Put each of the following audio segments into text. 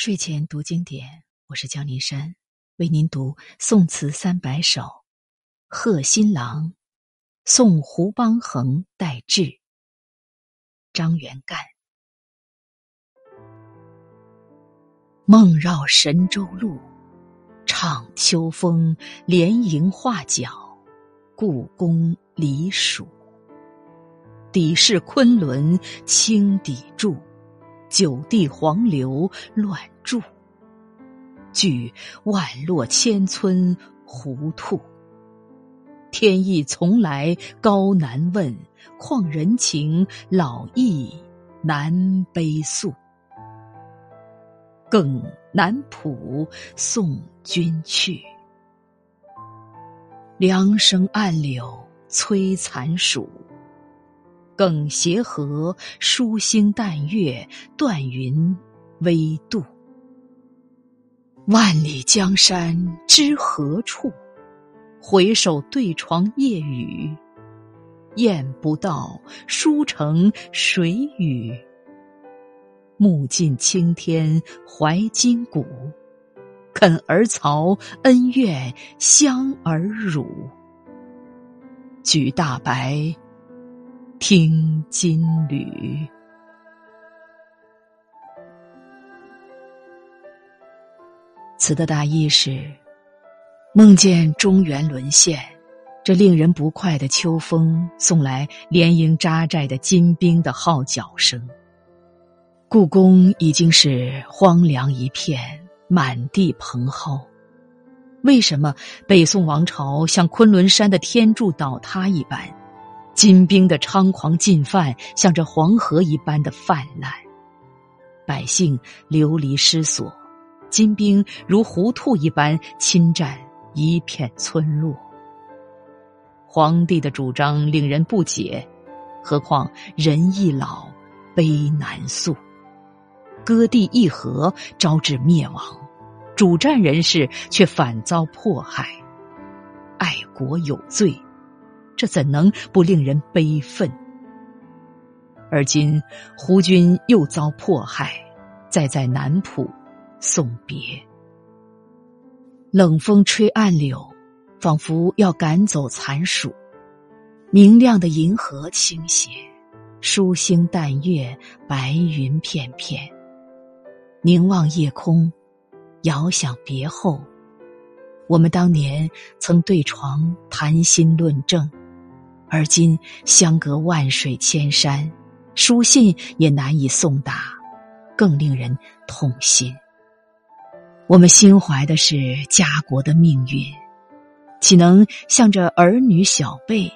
睡前读经典，我是江林山，为您读《宋词三百首》。贺新郎，送胡邦衡代志。张元干。梦绕神州路，唱秋风连营画角，故宫离蜀。底是昆仑青底柱。九地黄流乱注，俱万落千村胡兔。天意从来高难问，况人情老易难悲诉。更难谱送君去，凉生暗柳催残暑。更协和，疏星淡月，断云微度。万里江山知何处？回首对床夜雨，雁不到，书成谁与？目尽青天怀今古，肯儿曹恩怨相而辱。举大白。听金缕。词的大意是：梦见中原沦陷，这令人不快的秋风送来连营扎寨的金兵的号角声。故宫已经是荒凉一片，满地蓬蒿。为什么北宋王朝像昆仑山的天柱倒塌一般？金兵的猖狂进犯，像这黄河一般的泛滥，百姓流离失所，金兵如糊兔一般侵占一片村落。皇帝的主张令人不解，何况人易老，悲难诉，割地议和，招致灭亡，主战人士却反遭迫害，爱国有罪。这怎能不令人悲愤？而今胡军又遭迫害，再在南浦送别。冷风吹暗柳，仿佛要赶走残暑。明亮的银河倾斜，疏星淡月，白云片片。凝望夜空，遥想别后，我们当年曾对床谈心论政。而今相隔万水千山，书信也难以送达，更令人痛心。我们心怀的是家国的命运，岂能向着儿女小辈，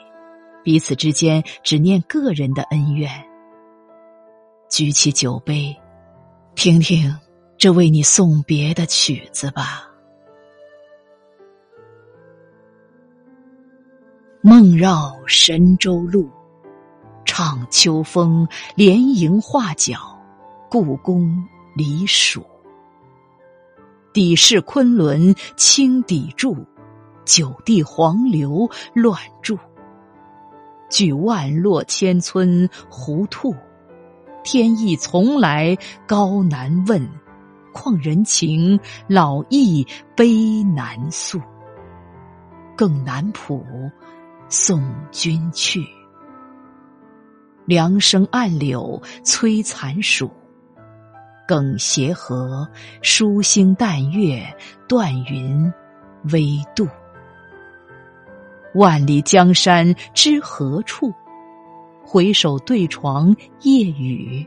彼此之间只念个人的恩怨？举起酒杯，听听这为你送别的曲子吧。梦绕神州路，唱秋风连营画角，故宫离蜀。底是昆仑清底柱，九地黄流乱注。举万落千村胡兔，天意从来高难问，况人情老易悲难诉。更难谱。送君去，凉生暗柳催残暑。更协和，疏星淡月，断云微度。万里江山知何处？回首对床夜雨，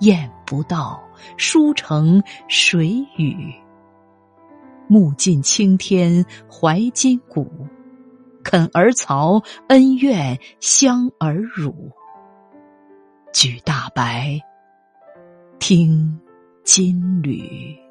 雁不到，书成谁与？目尽青天怀今古。肯而曹恩怨相而辱，举大白听金缕。